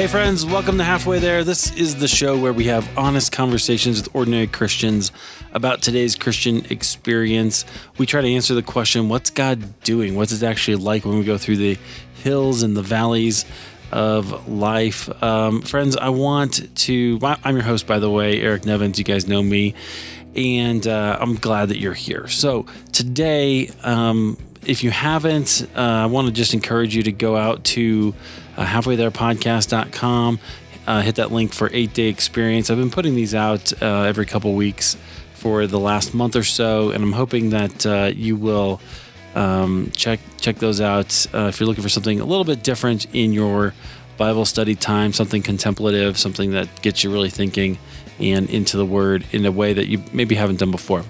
Hey, friends, welcome to Halfway There. This is the show where we have honest conversations with ordinary Christians about today's Christian experience. We try to answer the question what's God doing? What's it actually like when we go through the hills and the valleys of life? Um, friends, I want to. I'm your host, by the way, Eric Nevins. You guys know me. And uh, I'm glad that you're here. So, today, um, if you haven't, uh, I want to just encourage you to go out to uh, halfwaytherepodcast.com. Uh, hit that link for eight day experience. I've been putting these out uh, every couple weeks for the last month or so, and I'm hoping that uh, you will um, check check those out uh, if you're looking for something a little bit different in your Bible study time, something contemplative, something that gets you really thinking and into the Word in a way that you maybe haven't done before.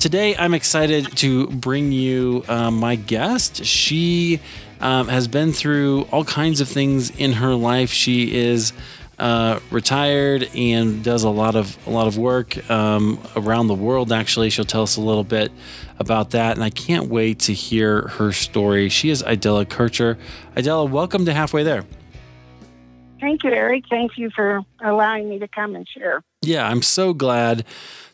Today, I'm excited to bring you uh, my guest. She um, has been through all kinds of things in her life. She is uh, retired and does a lot of a lot of work um, around the world. Actually, she'll tell us a little bit about that, and I can't wait to hear her story. She is Idella Kercher. Idella, welcome to Halfway There. Thank you, Eric. Thank you for allowing me to come and share. Yeah, I'm so glad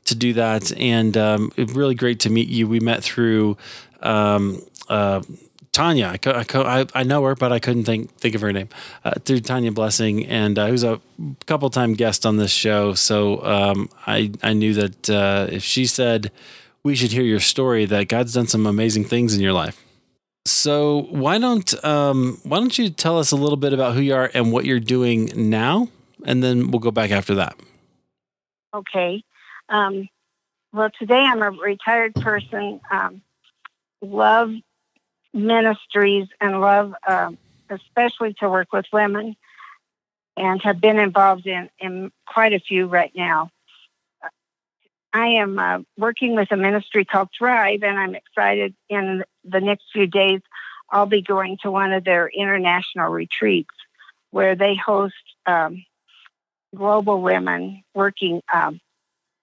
to do that, and um, really great to meet you. We met through. Um, uh, Tanya. I, I, I, know her, but I couldn't think think of her name uh, through Tanya Blessing, and uh, who's a couple time guest on this show. So um, I I knew that uh, if she said we should hear your story, that God's done some amazing things in your life. So why don't um, why don't you tell us a little bit about who you are and what you're doing now, and then we'll go back after that. Okay. Um, well, today I'm a retired person. Um, love ministries and love, um, especially to work with women, and have been involved in, in quite a few right now. I am uh, working with a ministry called Thrive, and I'm excited. In the next few days, I'll be going to one of their international retreats where they host um, global women working um,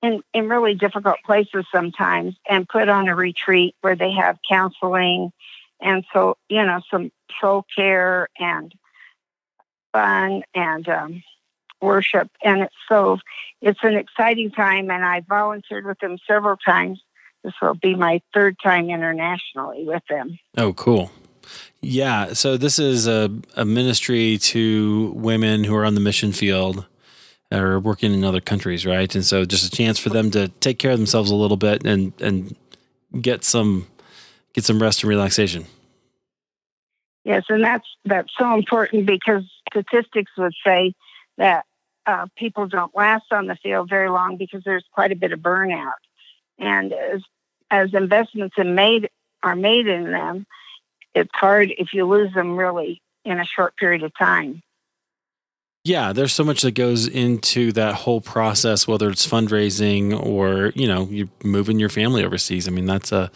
in, in really difficult places sometimes and put on a retreat where they have counseling and so you know some soul care and fun and um, worship. And it's so it's an exciting time and i volunteered with them several times. This will be my third time internationally with them. Oh cool. Yeah so this is a, a ministry to women who are on the mission field or working in other countries right? And so just a chance for them to take care of themselves a little bit and and get some get some rest and relaxation. Yes, and that's that's so important because statistics would say that uh, people don't last on the field very long because there's quite a bit of burnout, and as as investments are made are made in them, it's hard if you lose them really in a short period of time. Yeah, there's so much that goes into that whole process, whether it's fundraising or you know you're moving your family overseas. I mean, that's a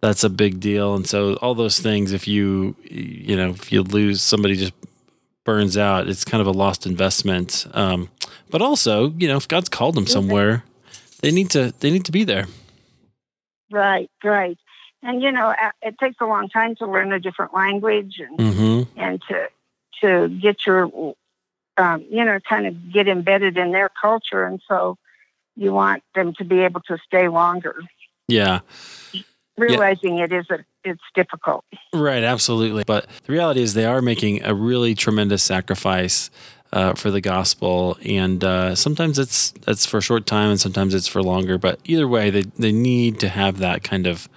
that's a big deal. And so all those things, if you you know if you lose somebody just burns out, it's kind of a lost investment. Um, but also, you know, if God's called them somewhere, they need to they need to be there. Right, right. And you know, it takes a long time to learn a different language and mm-hmm. and to to get your um, you know kind of get embedded in their culture, and so you want them to be able to stay longer. Yeah realizing yeah. it is a, it's difficult. Right, absolutely. But the reality is they are making a really tremendous sacrifice uh, for the gospel, and uh, sometimes it's it's for a short time, and sometimes it's for longer. But either way, they they need to have that kind of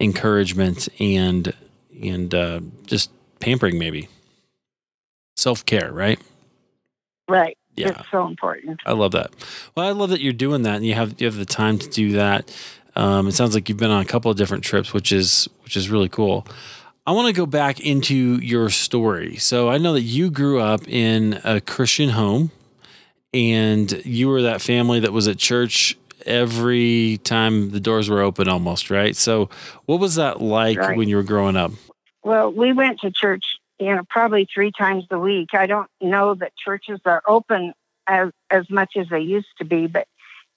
encouragement and and uh, just pampering, maybe self care, right? Right. Yeah. It's so important. I love that. Well, I love that you're doing that and you have you have the time to do that. Um, it sounds like you've been on a couple of different trips, which is which is really cool. I want to go back into your story. So I know that you grew up in a Christian home, and you were that family that was at church every time the doors were open, almost right. So what was that like right. when you were growing up? Well, we went to church, you know, probably three times a week. I don't know that churches are open as as much as they used to be, but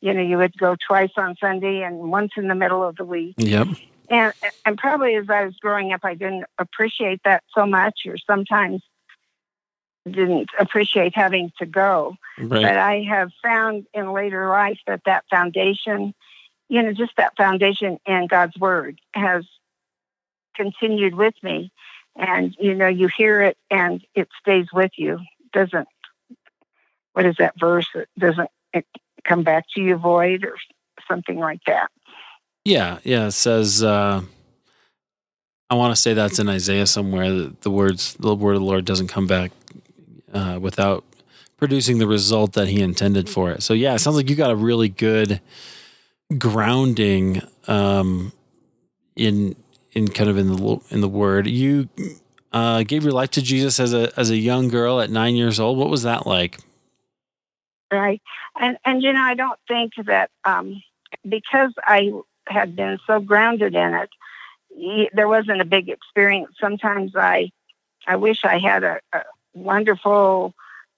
you know, you would go twice on Sunday and once in the middle of the week. Yep. And and probably as I was growing up, I didn't appreciate that so much, or sometimes didn't appreciate having to go. Right. But I have found in later life that that foundation, you know, just that foundation in God's Word has continued with me. And, you know, you hear it and it stays with you. Doesn't, what is that verse? It doesn't it come back to you void or something like that. Yeah, yeah. It says, uh, I want to say that's in Isaiah somewhere. That the words, the word of the Lord doesn't come back uh, without producing the result that He intended for it. So yeah, it sounds like you got a really good grounding um, in in kind of in the in the Word. You uh, gave your life to Jesus as a as a young girl at nine years old. What was that like? Right, and and you know I don't think that um, because I had been so grounded in it there wasn't a big experience. Sometimes I, I wish I had a, a wonderful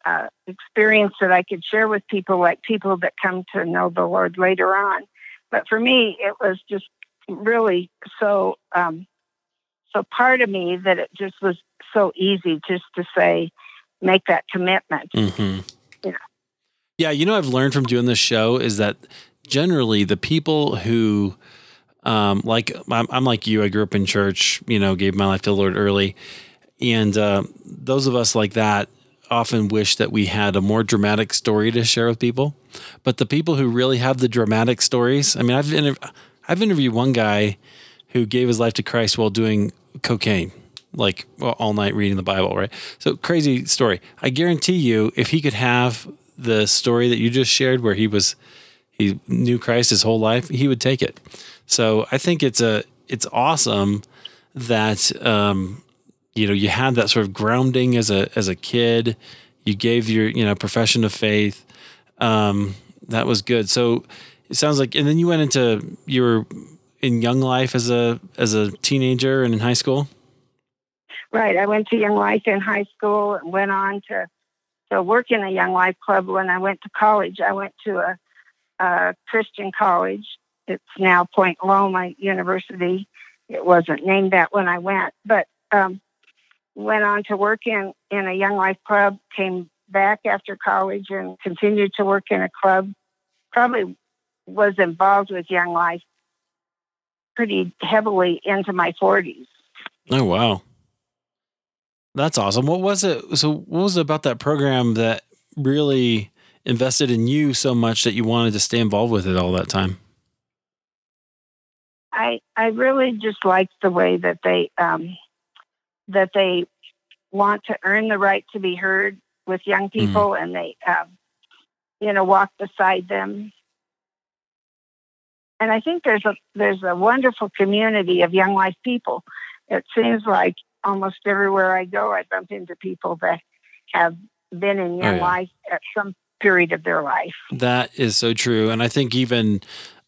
uh, experience that I could share with people, like people that come to know the Lord later on. But for me, it was just really so, um, so part of me that it just was so easy just to say, make that commitment. Mm-hmm. Yeah, you know, I've learned from doing this show is that generally the people who um, like I'm, I'm, like you. I grew up in church. You know, gave my life to the Lord early, and uh, those of us like that often wish that we had a more dramatic story to share with people. But the people who really have the dramatic stories, I mean, I've interv- I've interviewed one guy who gave his life to Christ while doing cocaine, like all night reading the Bible, right? So crazy story. I guarantee you, if he could have the story that you just shared, where he was he knew Christ his whole life, he would take it. So I think it's a it's awesome that um, you know you had that sort of grounding as a as a kid. You gave your you know profession of faith. Um, that was good. So it sounds like, and then you went into you were in young life as a as a teenager and in high school. Right. I went to Young Life in high school and went on to to work in a Young Life club when I went to college. I went to a, a Christian college it's now Point Loma University. It wasn't named that when I went, but um, went on to work in, in a Young Life club, came back after college and continued to work in a club. Probably was involved with Young Life pretty heavily into my 40s. Oh, wow. That's awesome. What was it? So, what was it about that program that really invested in you so much that you wanted to stay involved with it all that time? I I really just like the way that they um, that they want to earn the right to be heard with young mm-hmm. people, mm-hmm. and they um, you know walk beside them. And I think there's a there's a wonderful community of young life people. It seems like almost everywhere I go, I bump into people that have been in young oh, yeah. life at some period of their life. That is so true, and I think even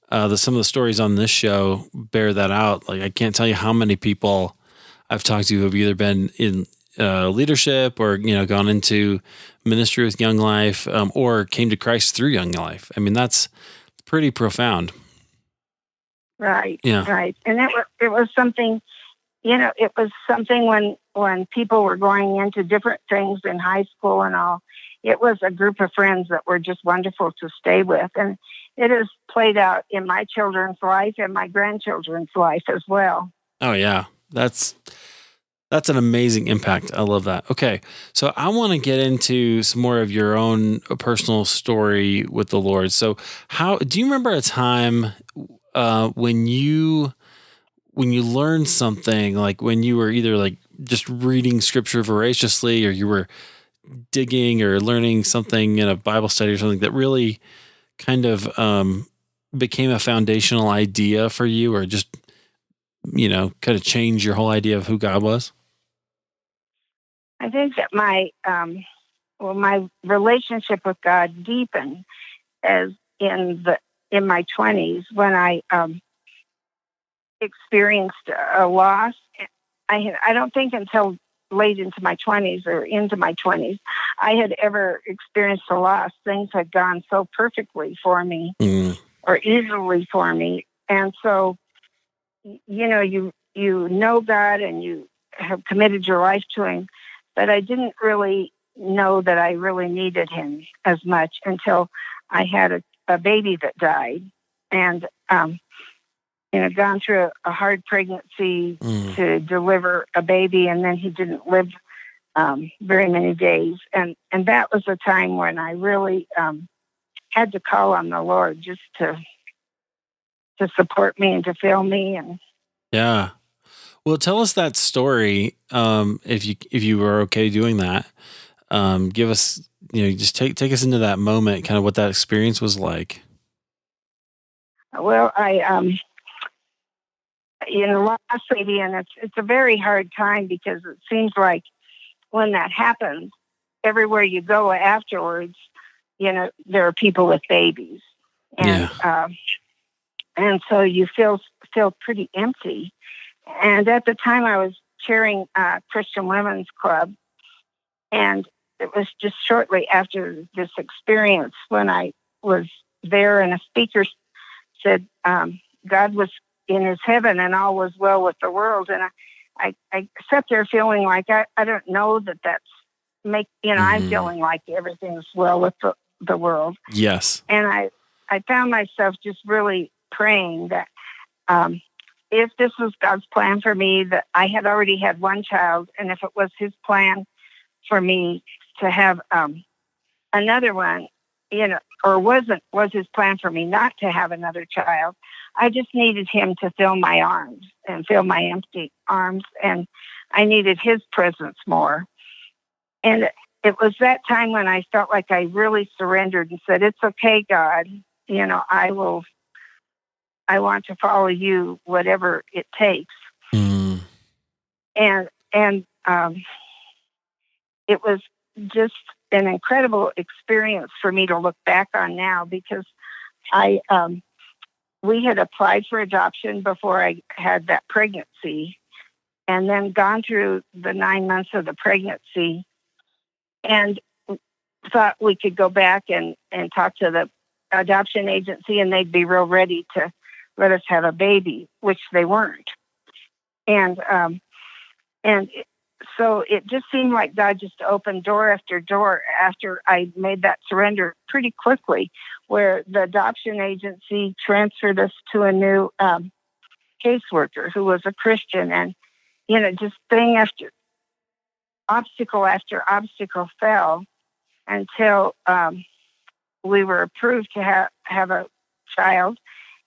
uh, the some of the stories on this show bear that out. Like I can't tell you how many people I've talked to who have either been in uh, leadership or you know gone into ministry with Young Life um, or came to Christ through Young Life. I mean that's pretty profound. Right. Yeah. Right. And it was it was something, you know, it was something when when people were going into different things in high school and all. It was a group of friends that were just wonderful to stay with, and it has played out in my children's life and my grandchildren's life as well. Oh yeah, that's that's an amazing impact. I love that. Okay, so I want to get into some more of your own personal story with the Lord. So, how do you remember a time uh, when you when you learned something, like when you were either like just reading Scripture voraciously, or you were digging or learning something in a Bible study or something that really kind of um, became a foundational idea for you, or just you know, kind of changed your whole idea of who God was? I think that my um, well, my relationship with God deepened as in the in my twenties when I um, experienced a loss. I I don't think until late into my 20s or into my 20s, I had ever experienced a loss. Things had gone so perfectly for me mm. or easily for me. And so, you know, you, you know God and you have committed your life to Him, but I didn't really know that I really needed him as much until I had a, a baby that died. And, um, you know, gone through a, a hard pregnancy mm. to deliver a baby, and then he didn't live um, very many days. And, and that was a time when I really um, had to call on the Lord just to to support me and to fill me and yeah well tell us that story um, if you if you were okay doing that um, give us you know just take take us into that moment kind of what that experience was like well i um you know last lady and it's it's a very hard time because it seems like when that happens everywhere you go afterwards you know there are people with babies and yeah. um, and so you feel feel pretty empty. And at the time, I was chairing uh, Christian Women's Club, and it was just shortly after this experience when I was there, and a speaker said um, God was in His heaven and all was well with the world, and I. I, I sat there feeling like I, I don't know that that's make you know mm-hmm. I'm feeling like everything's well with the, the world. Yes. And I I found myself just really praying that um, if this was God's plan for me, that I had already had one child, and if it was His plan for me to have um, another one, you know, or wasn't was His plan for me not to have another child, I just needed Him to fill my arms and fill my empty arms, and I needed His presence more. And it was that time when I felt like I really surrendered and said, "It's okay, God. You know, I will I want to follow you, whatever it takes. Mm. And and um, it was just an incredible experience for me to look back on now because I um, we had applied for adoption before I had that pregnancy, and then gone through the nine months of the pregnancy, and thought we could go back and and talk to the adoption agency and they'd be real ready to let us have a baby, which they weren't. And um, and so it just seemed like God just opened door after door after I made that surrender pretty quickly, where the adoption agency transferred us to a new um, caseworker who was a Christian, and you know, just thing after obstacle after obstacle fell until um, we were approved to have have a child.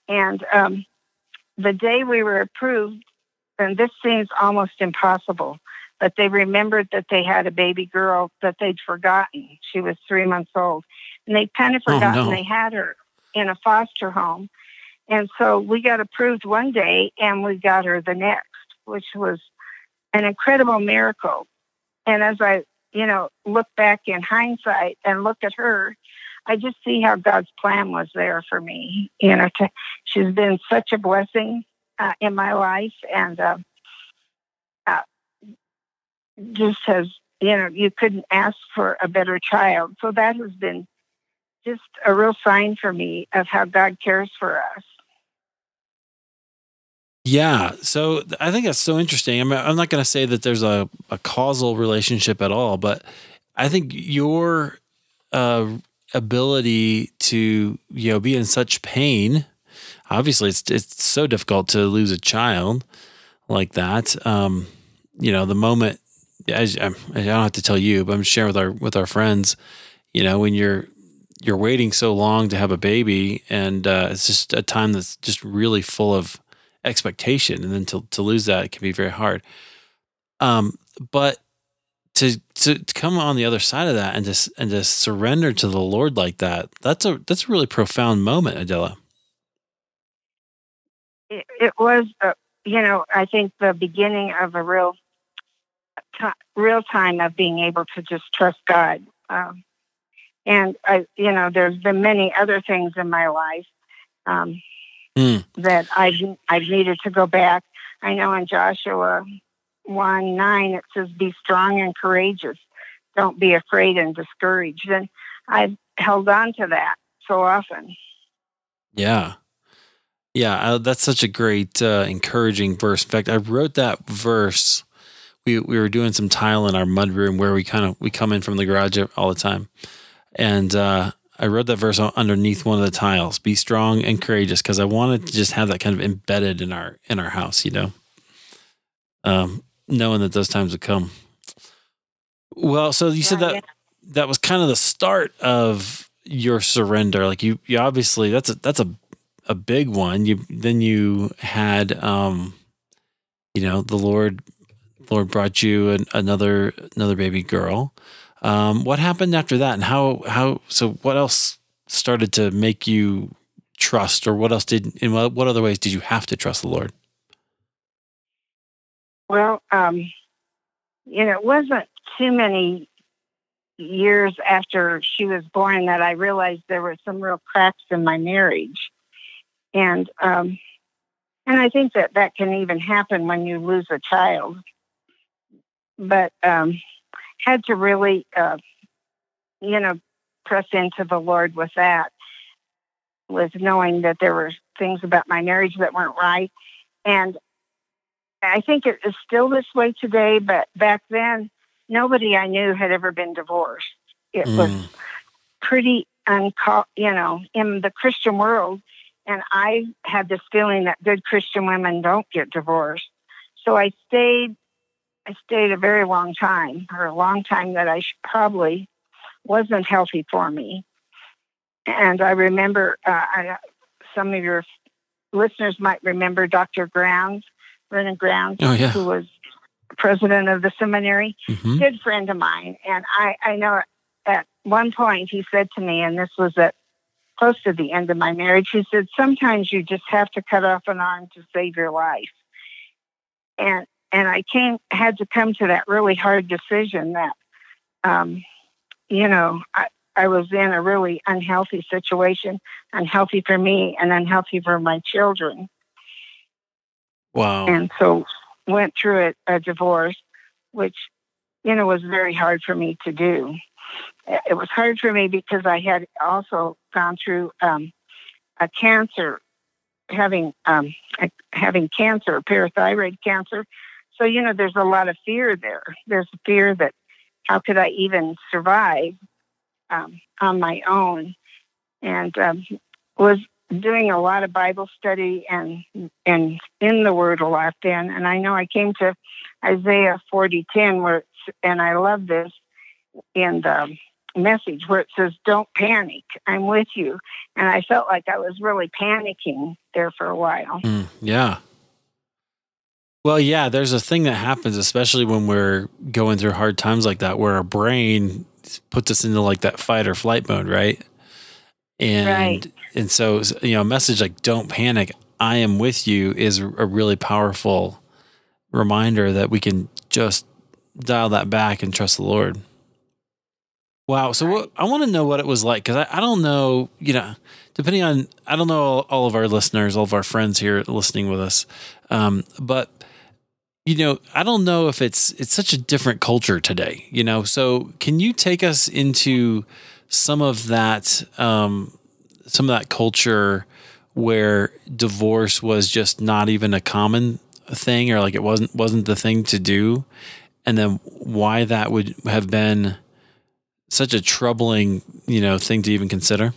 And um, the day we were approved, and this seems almost impossible, but they remembered that they had a baby girl that they'd forgotten. She was three months old. And they'd kind of forgotten oh, no. they had her in a foster home. And so we got approved one day and we got her the next, which was an incredible miracle. And as I, you know, look back in hindsight and look at her, I just see how God's plan was there for me. You know, to, she's been such a blessing uh, in my life, and uh, just has you know you couldn't ask for a better child. So that has been just a real sign for me of how God cares for us. Yeah, so I think that's so interesting. I mean, I'm not going to say that there's a, a causal relationship at all, but I think your uh, ability to you know be in such pain obviously it's it's so difficult to lose a child like that um you know the moment as I don't have to tell you but I'm sharing with our with our friends you know when you're you're waiting so long to have a baby and uh, it's just a time that's just really full of expectation and then to to lose that can be very hard um but to, to to come on the other side of that and just and to surrender to the Lord like that, that's a that's a really profound moment, Idella. It, it was, uh, you know, I think the beginning of a real t- real time of being able to just trust God. Um, and I, you know, there's been many other things in my life um, mm. that I've I've needed to go back. I know in Joshua 1 9, it says, Be strong and courageous. Don't be afraid and discouraged. And I've held on to that so often. Yeah. Yeah. Uh, that's such a great, uh, encouraging verse. In fact, I wrote that verse we we were doing some tile in our mud room where we kind of we come in from the garage all the time, and uh, I wrote that verse underneath one of the tiles: "Be strong and courageous," because I wanted to just have that kind of embedded in our in our house, you know, um, knowing that those times would come. Well, so you said that that was kind of the start of your surrender. Like you, you obviously that's a that's a a big one. You then you had, um, you know, the Lord Lord brought you an, another another baby girl. Um, what happened after that, and how how so? What else started to make you trust, or what else did? In what, what other ways did you have to trust the Lord? Well, um, you know, it wasn't too many years after she was born that I realized there were some real cracks in my marriage, and um, and I think that that can even happen when you lose a child but um, had to really, uh, you know, press into the Lord with that, with knowing that there were things about my marriage that weren't right. And I think it is still this way today, but back then, nobody I knew had ever been divorced. It mm. was pretty unco- you know, in the Christian world. And I had this feeling that good Christian women don't get divorced. So I stayed I stayed a very long time, or a long time that I probably wasn't healthy for me. And I remember uh, I, some of your listeners might remember Dr. Grounds, Vernon Grounds, oh, yeah. who was president of the seminary, mm-hmm. good friend of mine. And I, I know at one point he said to me, and this was at close to the end of my marriage, he said, Sometimes you just have to cut off an arm to save your life. And and I came had to come to that really hard decision that, um, you know, I, I was in a really unhealthy situation, unhealthy for me and unhealthy for my children. Wow. And so went through a, a divorce, which, you know, was very hard for me to do. It was hard for me because I had also gone through um, a cancer, having um, having cancer, parathyroid cancer, so, you know, there's a lot of fear there. There's fear that how could I even survive um, on my own? And um, was doing a lot of Bible study and and in the Word a lot then. And I know I came to Isaiah 40:10 where and I love this in the message where it says, "Don't panic, I'm with you." And I felt like I was really panicking there for a while. Mm, yeah. Well, yeah, there's a thing that happens, especially when we're going through hard times like that, where our brain puts us into like that fight or flight mode, right? And right. and so you know, a message like "Don't panic, I am with you" is a really powerful reminder that we can just dial that back and trust the Lord. Wow. So what, I want to know what it was like because I, I don't know, you know, depending on, I don't know all, all, of our listeners, all of our friends here listening with us. Um, but you know, I don't know if it's it's such a different culture today, you know. So can you take us into some of that um, some of that culture where divorce was just not even a common thing or like it wasn't wasn't the thing to do and then why that would have been such a troubling, you know, thing to even consider?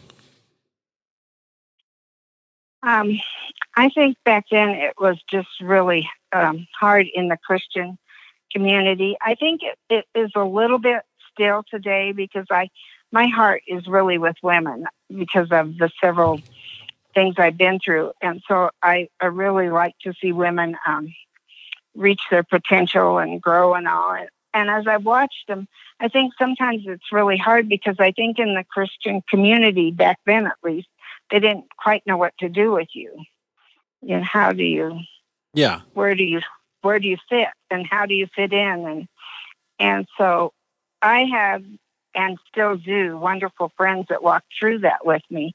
Um, I think back then it was just really um, hard in the Christian community. I think it, it is a little bit still today because I, my heart is really with women because of the several things I've been through, and so I, I really like to see women um, reach their potential and grow and all. And as I've watched them, I think sometimes it's really hard because I think in the Christian community back then, at least, they didn't quite know what to do with you. And how do you yeah. Where do you where do you fit and how do you fit in and and so I have and still do wonderful friends that walk through that with me.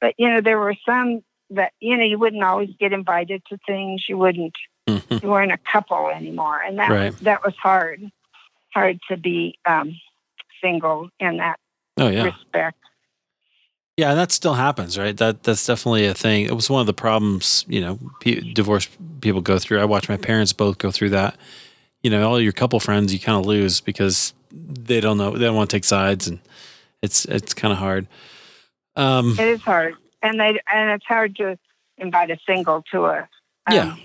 But you know, there were some that you know you wouldn't always get invited to things. You wouldn't. Mm-hmm. You weren't a couple anymore, and that right. that was hard. Hard to be um, single in that oh, yeah. respect. Yeah, and that still happens, right? That that's definitely a thing. It was one of the problems, you know, p- divorced people go through. I watched my parents both go through that. you know, all your couple friends you kind of lose because they don't know, they don't want to take sides and it's, it's kind of hard. Um, it is hard. And they, and it's hard to invite a single to a, um, yeah.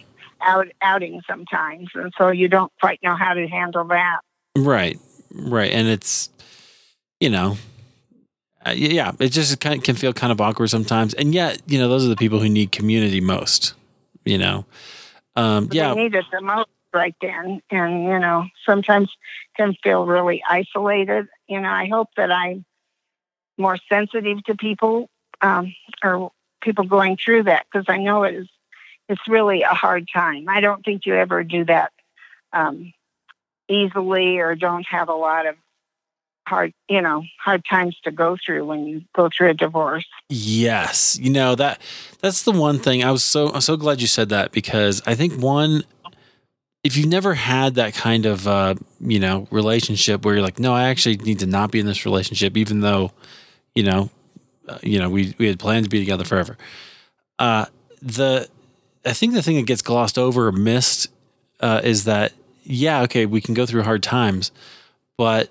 out, outing sometimes. And so you don't quite know how to handle that. Right. Right. And it's, you know, yeah, it just kind of can feel kind of awkward sometimes. And yet, you know, those are the people who need community most, you know. Um, yeah. They need it the most right then. And, you know, sometimes can feel really isolated. You know, I hope that I'm more sensitive to people um, or people going through that because I know it is, it's really a hard time. I don't think you ever do that um, easily or don't have a lot of hard you know hard times to go through when you go through a divorce. Yes. You know that that's the one thing. I was so i'm so glad you said that because i think one if you've never had that kind of uh, you know relationship where you're like no i actually need to not be in this relationship even though you know uh, you know we we had planned to be together forever. Uh the i think the thing that gets glossed over or missed uh, is that yeah okay we can go through hard times but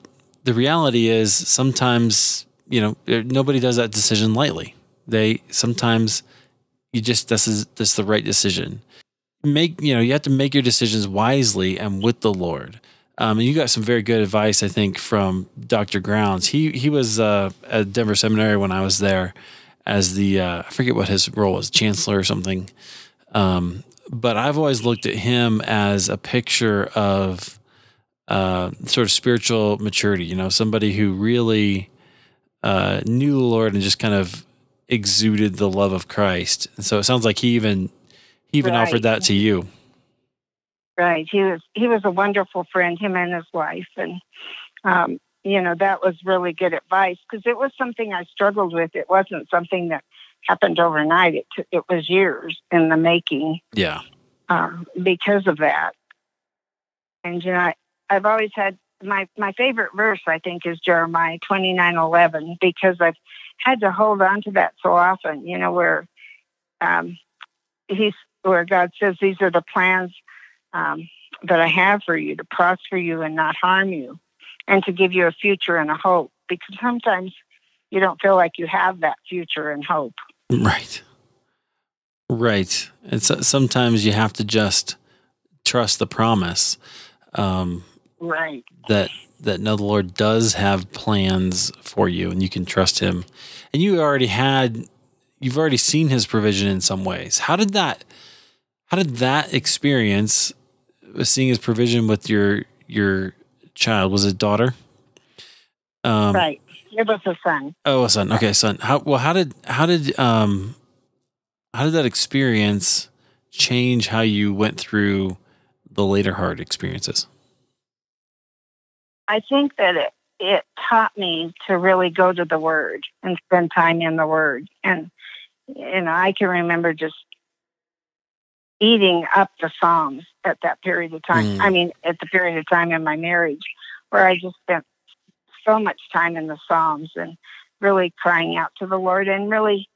the reality is sometimes you know nobody does that decision lightly. They sometimes you just this is this is the right decision. Make you know you have to make your decisions wisely and with the Lord. Um, and you got some very good advice, I think, from Dr. Grounds. He he was uh, at Denver Seminary when I was there as the uh, I forget what his role was, chancellor or something. Um, but I've always looked at him as a picture of uh, sort of spiritual maturity. You know, somebody who really uh, knew the Lord and just kind of exuded the love of Christ. And so it sounds like he even he even right. offered that to you. Right. He was he was a wonderful friend. Him and his wife, and um, you know that was really good advice because it was something I struggled with. It wasn't something that happened overnight. It t- it was years in the making. Yeah. Um, because of that, and you know, I, I've always had my my favorite verse I think is Jeremiah twenty nine eleven because I've had to hold on to that so often. You know where um, he's where God says these are the plans um, that I have for you to prosper you and not harm you, and to give you a future and a hope. Because sometimes you don't feel like you have that future and hope. Right. Right. And so, sometimes you have to just trust the promise. Um, right. that that no the lord does have plans for you and you can trust him. And you already had you've already seen his provision in some ways. How did that how did that experience seeing his provision with your your child? Was it daughter? Um right. It was a son. Oh a son. Okay son. How well how did how did um how did that experience change how you went through the later hard experiences I think that it, it taught me to really go to the Word and spend time in the Word. And, you know, I can remember just eating up the Psalms at that period of time. Mm. I mean, at the period of time in my marriage where I just spent so much time in the Psalms and really crying out to the Lord and really,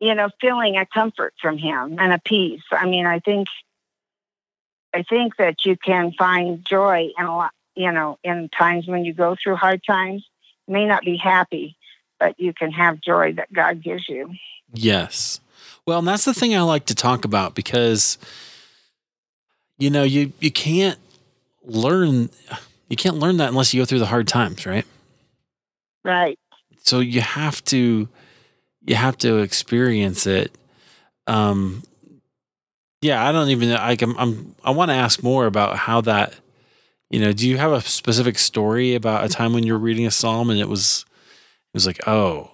you know, feeling a comfort from Him and a peace. I mean, I think. I think that you can find joy in a lot, you know, in times when you go through hard times, may not be happy, but you can have joy that God gives you. Yes. Well, and that's the thing I like to talk about because you know, you you can't learn you can't learn that unless you go through the hard times, right? Right. So you have to you have to experience it. Um yeah, I don't even I can I'm I want to ask more about how that you know, do you have a specific story about a time when you're reading a psalm and it was it was like, oh,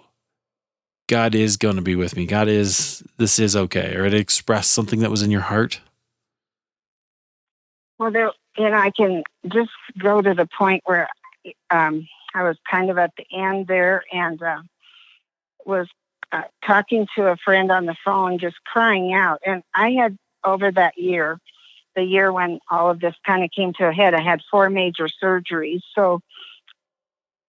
God is going to be with me. God is this is okay, or it expressed something that was in your heart? Well, there, you know, I can just go to the point where um, I was kind of at the end there and uh, was uh, talking to a friend on the phone, just crying out. And I had over that year the year when all of this kind of came to a head. I had four major surgeries. So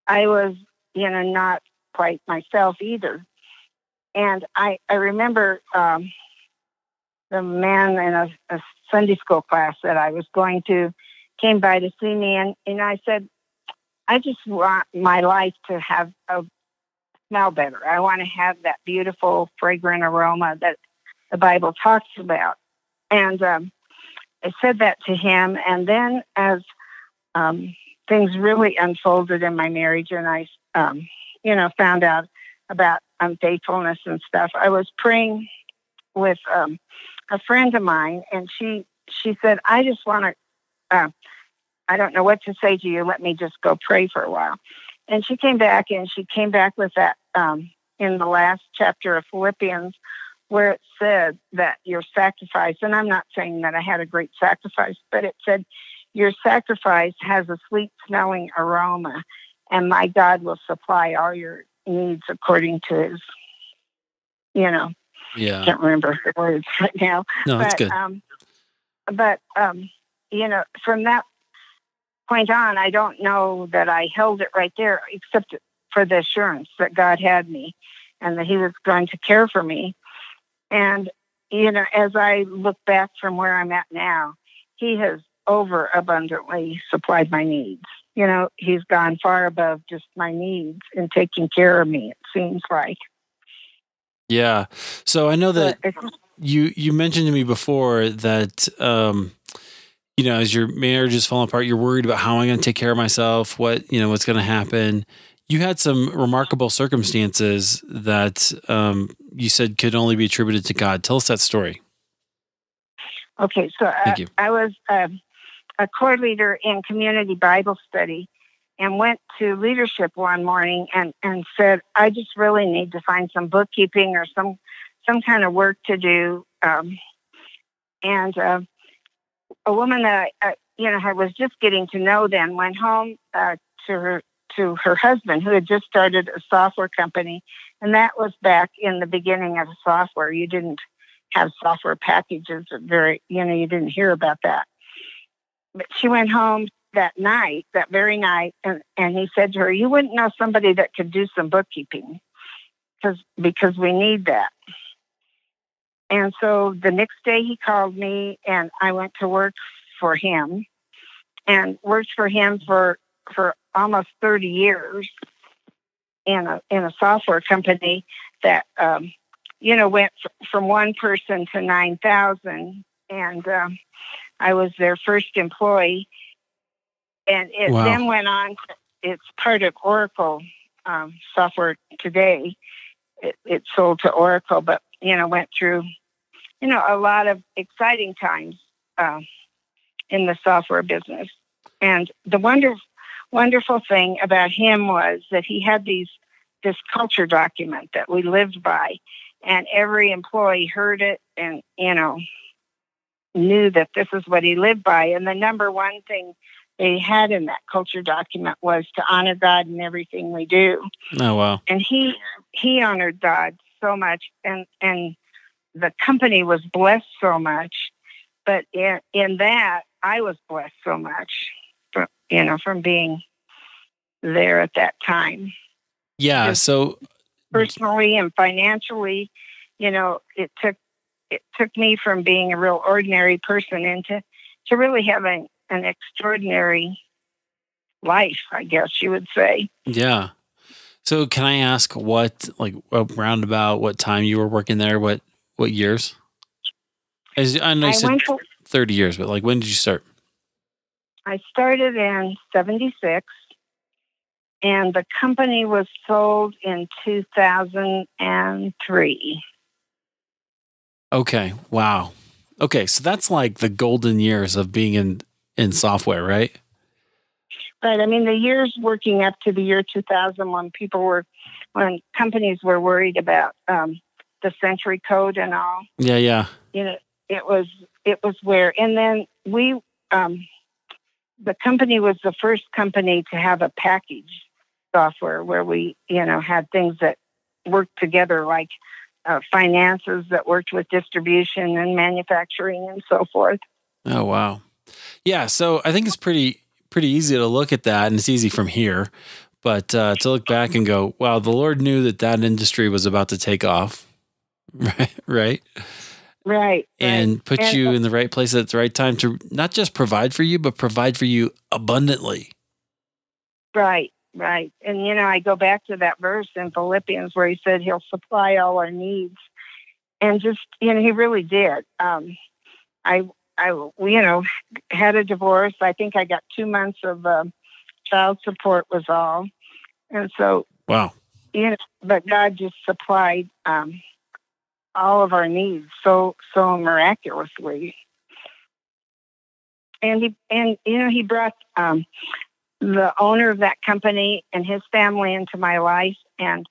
I was, you know, not quite myself either. And I, I remember um, the man in a, a Sunday school class that I was going to came by to see me, and and I said, I just want my life to have a smell better. I want to have that beautiful fragrant aroma that the Bible talks about. And um, I said that to him, and then as um, things really unfolded in my marriage, and I, um, you know, found out about unfaithfulness and stuff. I was praying with um, a friend of mine, and she she said, "I just want to. Uh, I don't know what to say to you. Let me just go pray for a while." And she came back, and she came back with that um, in the last chapter of Philippians, where it said that your sacrifice. And I'm not saying that I had a great sacrifice, but it said your sacrifice has a sweet smelling aroma, and my God will supply all your needs according to his, you know, Yeah. I can't remember the words right now. No, that's but, good. Um, but, um, you know, from that point on, I don't know that I held it right there, except for the assurance that God had me and that He was going to care for me. And, you know, as I look back from where I'm at now, He has over abundantly supplied my needs. You know, He's gone far above just my needs in taking care of me, it seems like. Yeah. So I know that you you mentioned to me before that um you know as your marriage is falling apart you're worried about how I'm going to take care of myself what you know what's going to happen you had some remarkable circumstances that um you said could only be attributed to god tell us that story Okay, so uh, Thank you. I was um, a core leader in community Bible study and went to leadership one morning and, and said, I just really need to find some bookkeeping or some some kind of work to do. Um, and uh, a woman that I, uh, you know I was just getting to know then went home uh, to her to her husband who had just started a software company, and that was back in the beginning of software. You didn't have software packages very you know you didn't hear about that but she went home that night that very night and, and he said to her you wouldn't know somebody that could do some bookkeeping because because we need that and so the next day he called me and i went to work for him and worked for him for for almost 30 years in a in a software company that um, you know, went f- from one person to 9,000. And um, I was their first employee. And it Wow. then went on, it's part of Oracle um, software today. It, it sold to Oracle, but, you know, went through, you know, a lot of exciting times um, in the software business. And the wonder, wonderful thing about him was that he had these this culture document that we lived by and every employee heard it and you know knew that this is what he lived by. And the number one thing they had in that culture document was to honor god in everything we do. Oh wow. And he he honored god so much and and the company was blessed so much. But in, in that i was blessed so much from you know from being there at that time. Yeah so personally and financially you know it took it took me from being a real ordinary person into to really having an extraordinary life i guess you would say. Yeah. So can i ask what like around about what time you were working there what what years? As, i know you i said went to 30 years but like when did you start i started in 76 and the company was sold in 2003 okay wow. Okay so that's like the golden years of being in in software right? Right. I mean, the years working up to the year 2000 when people were, when companies were worried about um, the century code and all, yeah yeah. You know, it was, it was where, and then we, um, the company was the first company to have a package software where we, you know, had things that worked together like uh, finances that worked with distribution and manufacturing and so forth. Oh wow. Yeah, so I think it's pretty pretty easy to look at that and it's easy from here, but uh, to look back and go, wow, the Lord knew that that industry was about to take off. Right? Right? Right and right. put And- you in the right place at the right time to not just provide for you, but provide for you abundantly. Right, right. And you know, I go back to that verse in Philippians where he said he'll supply all our needs. And just, you know, he really did. Um I I you know, had a divorce. I think I got 2 months of um child support was all. And so, Wow. you know, but God just supplied um all of our needs so so miraculously. And he and you know, he brought um the owner of that company and his family into my life and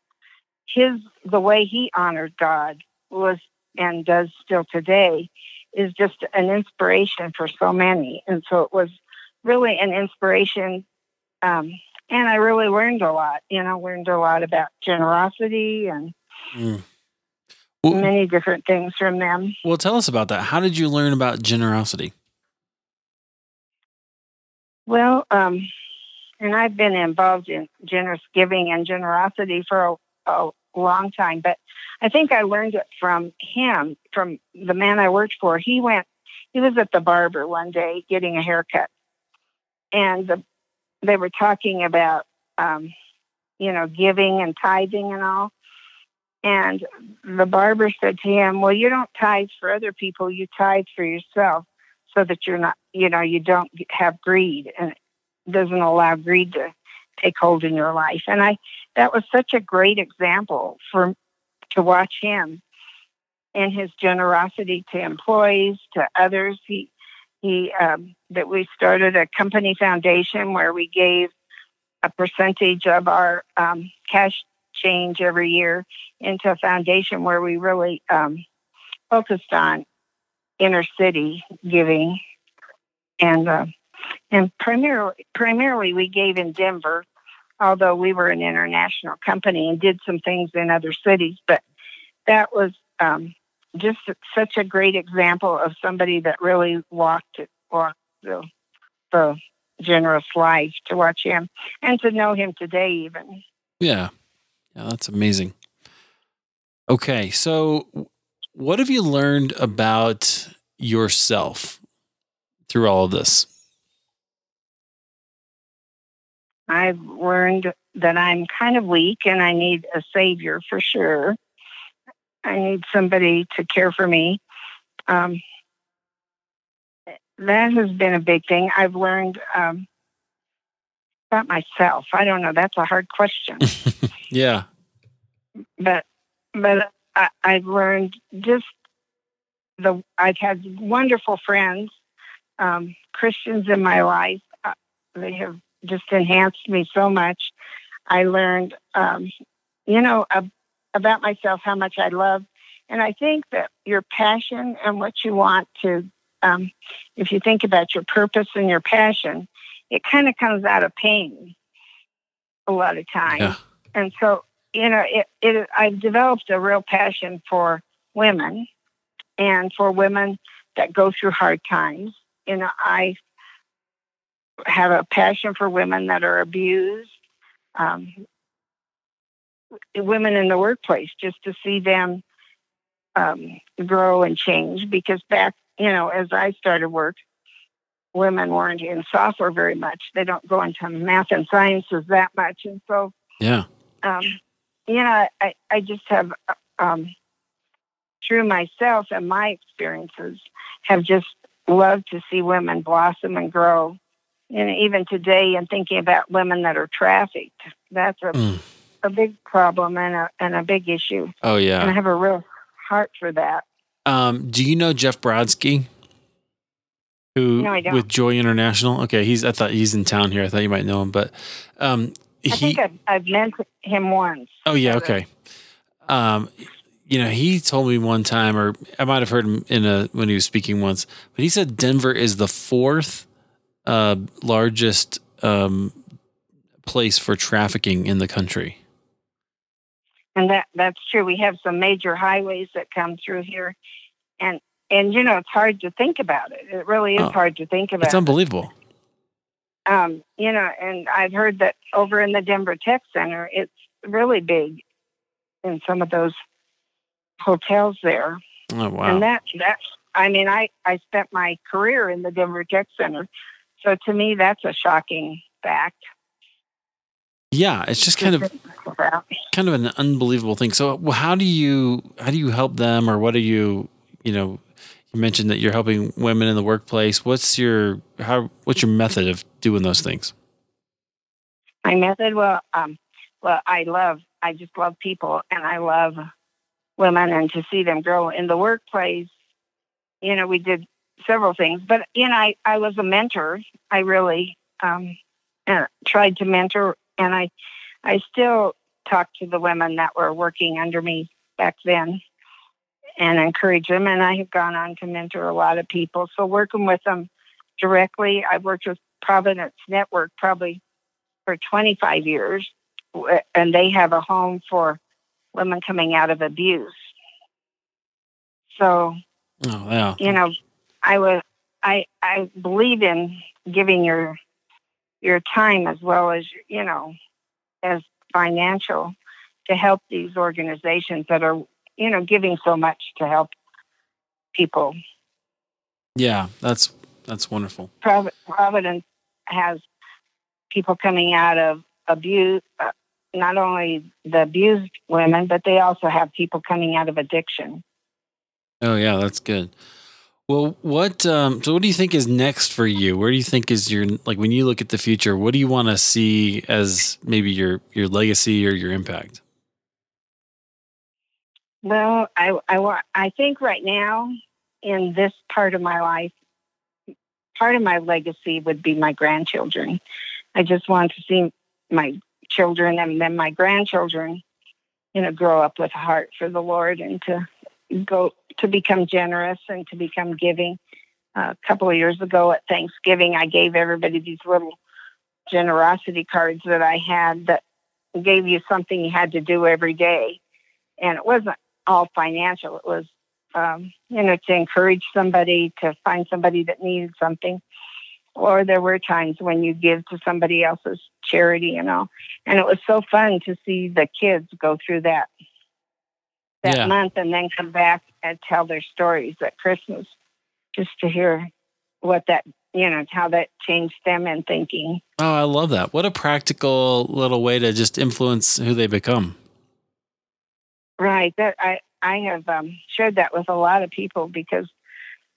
his the way he honored God was and does still today is just an inspiration for so many and so it was really an inspiration um, and I really learned a lot you know learned a lot about generosity and Mm. Well, many different things from them well, tell us about that. How did you learn about generosity? Well, um, and I've been involved in generous giving and generosity for a, a long time, but I think I learned it from him, from the man I worked for. He went, he was at the barber one day getting a haircut, and the, they were talking about, um, you know, giving and tithing and all. And the barber said to him, Well, you don't tithe for other people, you tithe for yourself so that you're not, you know, you don't have greed and it doesn't allow greed to take hold in your life. And I, that was such a great example for to watch him and his generosity to employees, to others. He, he, um, that we started a company foundation where we gave a percentage of our um, cash change every year into a foundation where we really um, focused on inner city giving and uh, and primarily primarily we gave in Denver although we were an international company and did some things in other cities but that was um, just such a great example of somebody that really walked walked the, the generous life to watch him and to know him today even Yeah. Yeah, that's amazing. Okay, so what have you learned about yourself through all of this? I've learned that I'm kind of weak and I need a savior for sure. I need somebody to care for me. Um, that has been a big thing. I've learned um, about myself. I don't know. That's a hard question, Yeah. but but I, I've learned just the. I've had wonderful friends, um, Christians in my life. Uh, they have just enhanced me so much. I learned, um, you know, ab- about myself, how much I love. And I think that your passion and what you want to, um, if you think about your purpose and your passion, it kind of comes out of pain a lot of times. Yeah. And so, you know, it, it, I've developed a real passion for women and for women that go through hard times. You know, I have a passion for women that are abused, um, women in the workplace, just to see them um, grow and change. Because back, you know, as I started work, women weren't in software very much. They don't go into math and sciences that much, and so Yeah. Um, you know, I, I just have, um, through myself and my experiences, have just loved to see women blossom and grow. And even today, and thinking about women that are trafficked, that's a, Mm. a big problem and a, and a big issue. Oh, yeah. And I have a real heart for that. Um, do you know Jeff Brodsky? Who No, I don't. with Joy International? Okay, he's. I thought he's in town here. I thought you might know him, but um, I he. think I've, I've met him once. Oh yeah, okay. Um, you know, he told me one time, or I might have heard him in a when he was speaking once, but he said Denver is the fourth uh, largest um, place for trafficking in the country. And that that's true. We have some major highways that come through here, and and you know it's hard to think about it. It really is Oh, hard to think about. It's unbelievable. Um, you know, and I've heard that over in the Denver Tech Center, it's really big in some of those hotels there. Oh wow! And that that I mean, I I spent my career in the Denver Tech Center, so to me, that's a shocking fact. Yeah, it's just kind of kind of an unbelievable thing. So, how do you how do you help them, or what do you you know? You mentioned that you're helping women in the workplace. What's your how? What's your method of doing those things? My method, well, um, well, I love, I just love people, and I love women, and to see them grow in the workplace. You know, we did several things, but you know, I I was a mentor. I really um, uh, tried to mentor and I I still talk to the women that were working under me back then and encourage them. And I have gone on to mentor a lot of people. So working with them directly, I've worked with Providence Network probably for 25 years, and they have a home for women coming out of abuse. So, oh, yeah. you know, I was I I believe in giving your your time as well as you know as financial to help these organizations that are you know giving so much to help people yeah that's that's wonderful providence has people coming out of abuse uh, not only the abused women but they also have people coming out of addiction oh yeah that's good well, what um, so what do you think is next for you? Where do you think is your like when you look at the future? What do you want to see as maybe your your legacy or your impact? Well, I I I think right now in this part of my life, part of my legacy would be my grandchildren. I just want to see my children and then my grandchildren, you know, grow up with a heart for the Lord and to go to become generous and to become giving. Uh, a couple of years ago at Thanksgiving, I gave everybody these little generosity cards that I had that gave you something you had to do every day. And it wasn't all financial, it was, um, you know, to encourage somebody to find somebody that needed something. Or there were times when you give to somebody else's charity, you know. And it was so fun to see the kids go through that that yeah. month and then come back and tell their stories at Christmas just to hear what that you know how that changed them in thinking. Oh, I love that. What a practical little way to just influence who they become. Right. That I I have um, shared that with a lot of people because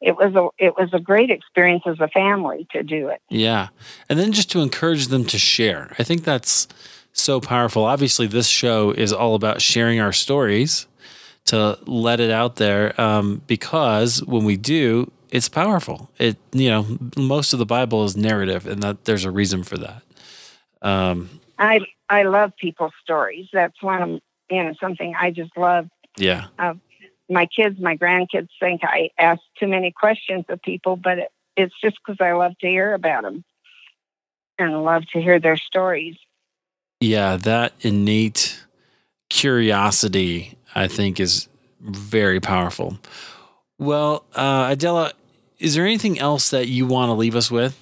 it was a it was a great experience as a family to do it. Yeah, and then just to encourage them to share. I think that's so powerful. Obviously, this show is all about sharing our stories to let it out there um, because when we do, it's powerful. It you know most of the Bible is narrative, and that there's a reason for that. Um, I I love people's stories. That's one of you know something I just love. Yeah. Uh, my kids, my grandkids think I ask too many questions of people, but it, it's just because I love to hear about them and love to hear their stories. Yeah, that innate curiosity I think is very powerful. Well, uh, Idella, is there anything else that you want to leave us with?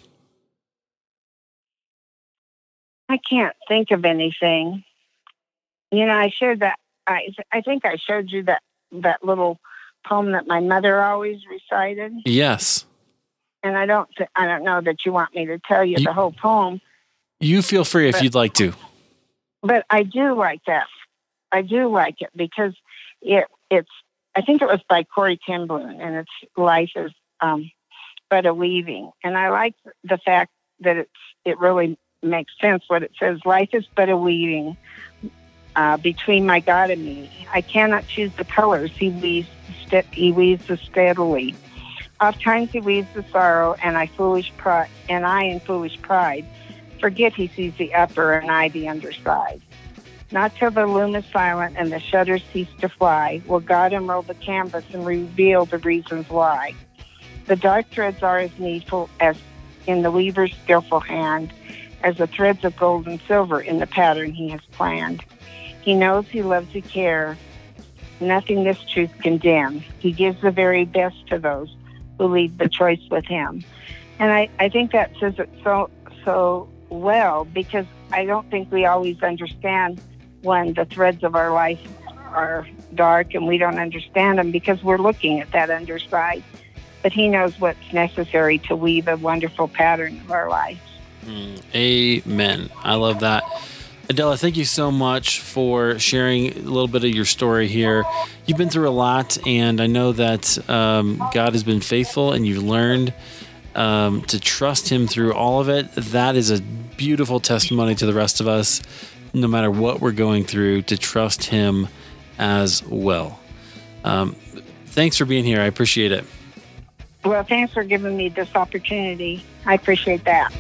I can't think of anything. You know, I shared that. I I think I showed you that that little poem that my mother always recited. Yes. And I don't th- I don't know that you want me to tell you, you the whole poem. You feel free but, if you'd like to. But I do like that I do like it because it it's I think it was by Corrie ten and its life is um, but a weaving, and I like the fact that it's it really makes sense what it says. Life is but a weaving uh, between my God and me. I cannot choose the colors he weaves. He weaves the steadily. Oft times he weaves the sorrow, and I foolish pride, and I in foolish pride forget he sees the upper and I the underside. Not till the loom is silent and the shutters cease to fly will God unroll the canvas and reveal the reasons why. The dark threads are as needful as in the weaver's skillful hand as the threads of gold and silver in the pattern he has planned. He knows he loves to care. Nothing this truth can dim. He gives the very best to those who leave the choice with him. And I, I think that says it so so well because I don't think we always understand when the threads of our life are dark and we don't understand them because we're looking at that underside. But He knows what's necessary to weave a wonderful pattern of our lives. Mm, amen. I love that. Idella, thank you so much for sharing a little bit of your story here. You've been through a lot, and I know that um, God has been faithful, and you've learned um, to trust Him through all of it. That is a beautiful testimony to the rest of us, no matter what we're going through, to trust Him as well. Um, thanks for being here. I appreciate it. Well, thanks for giving me this opportunity. I appreciate that.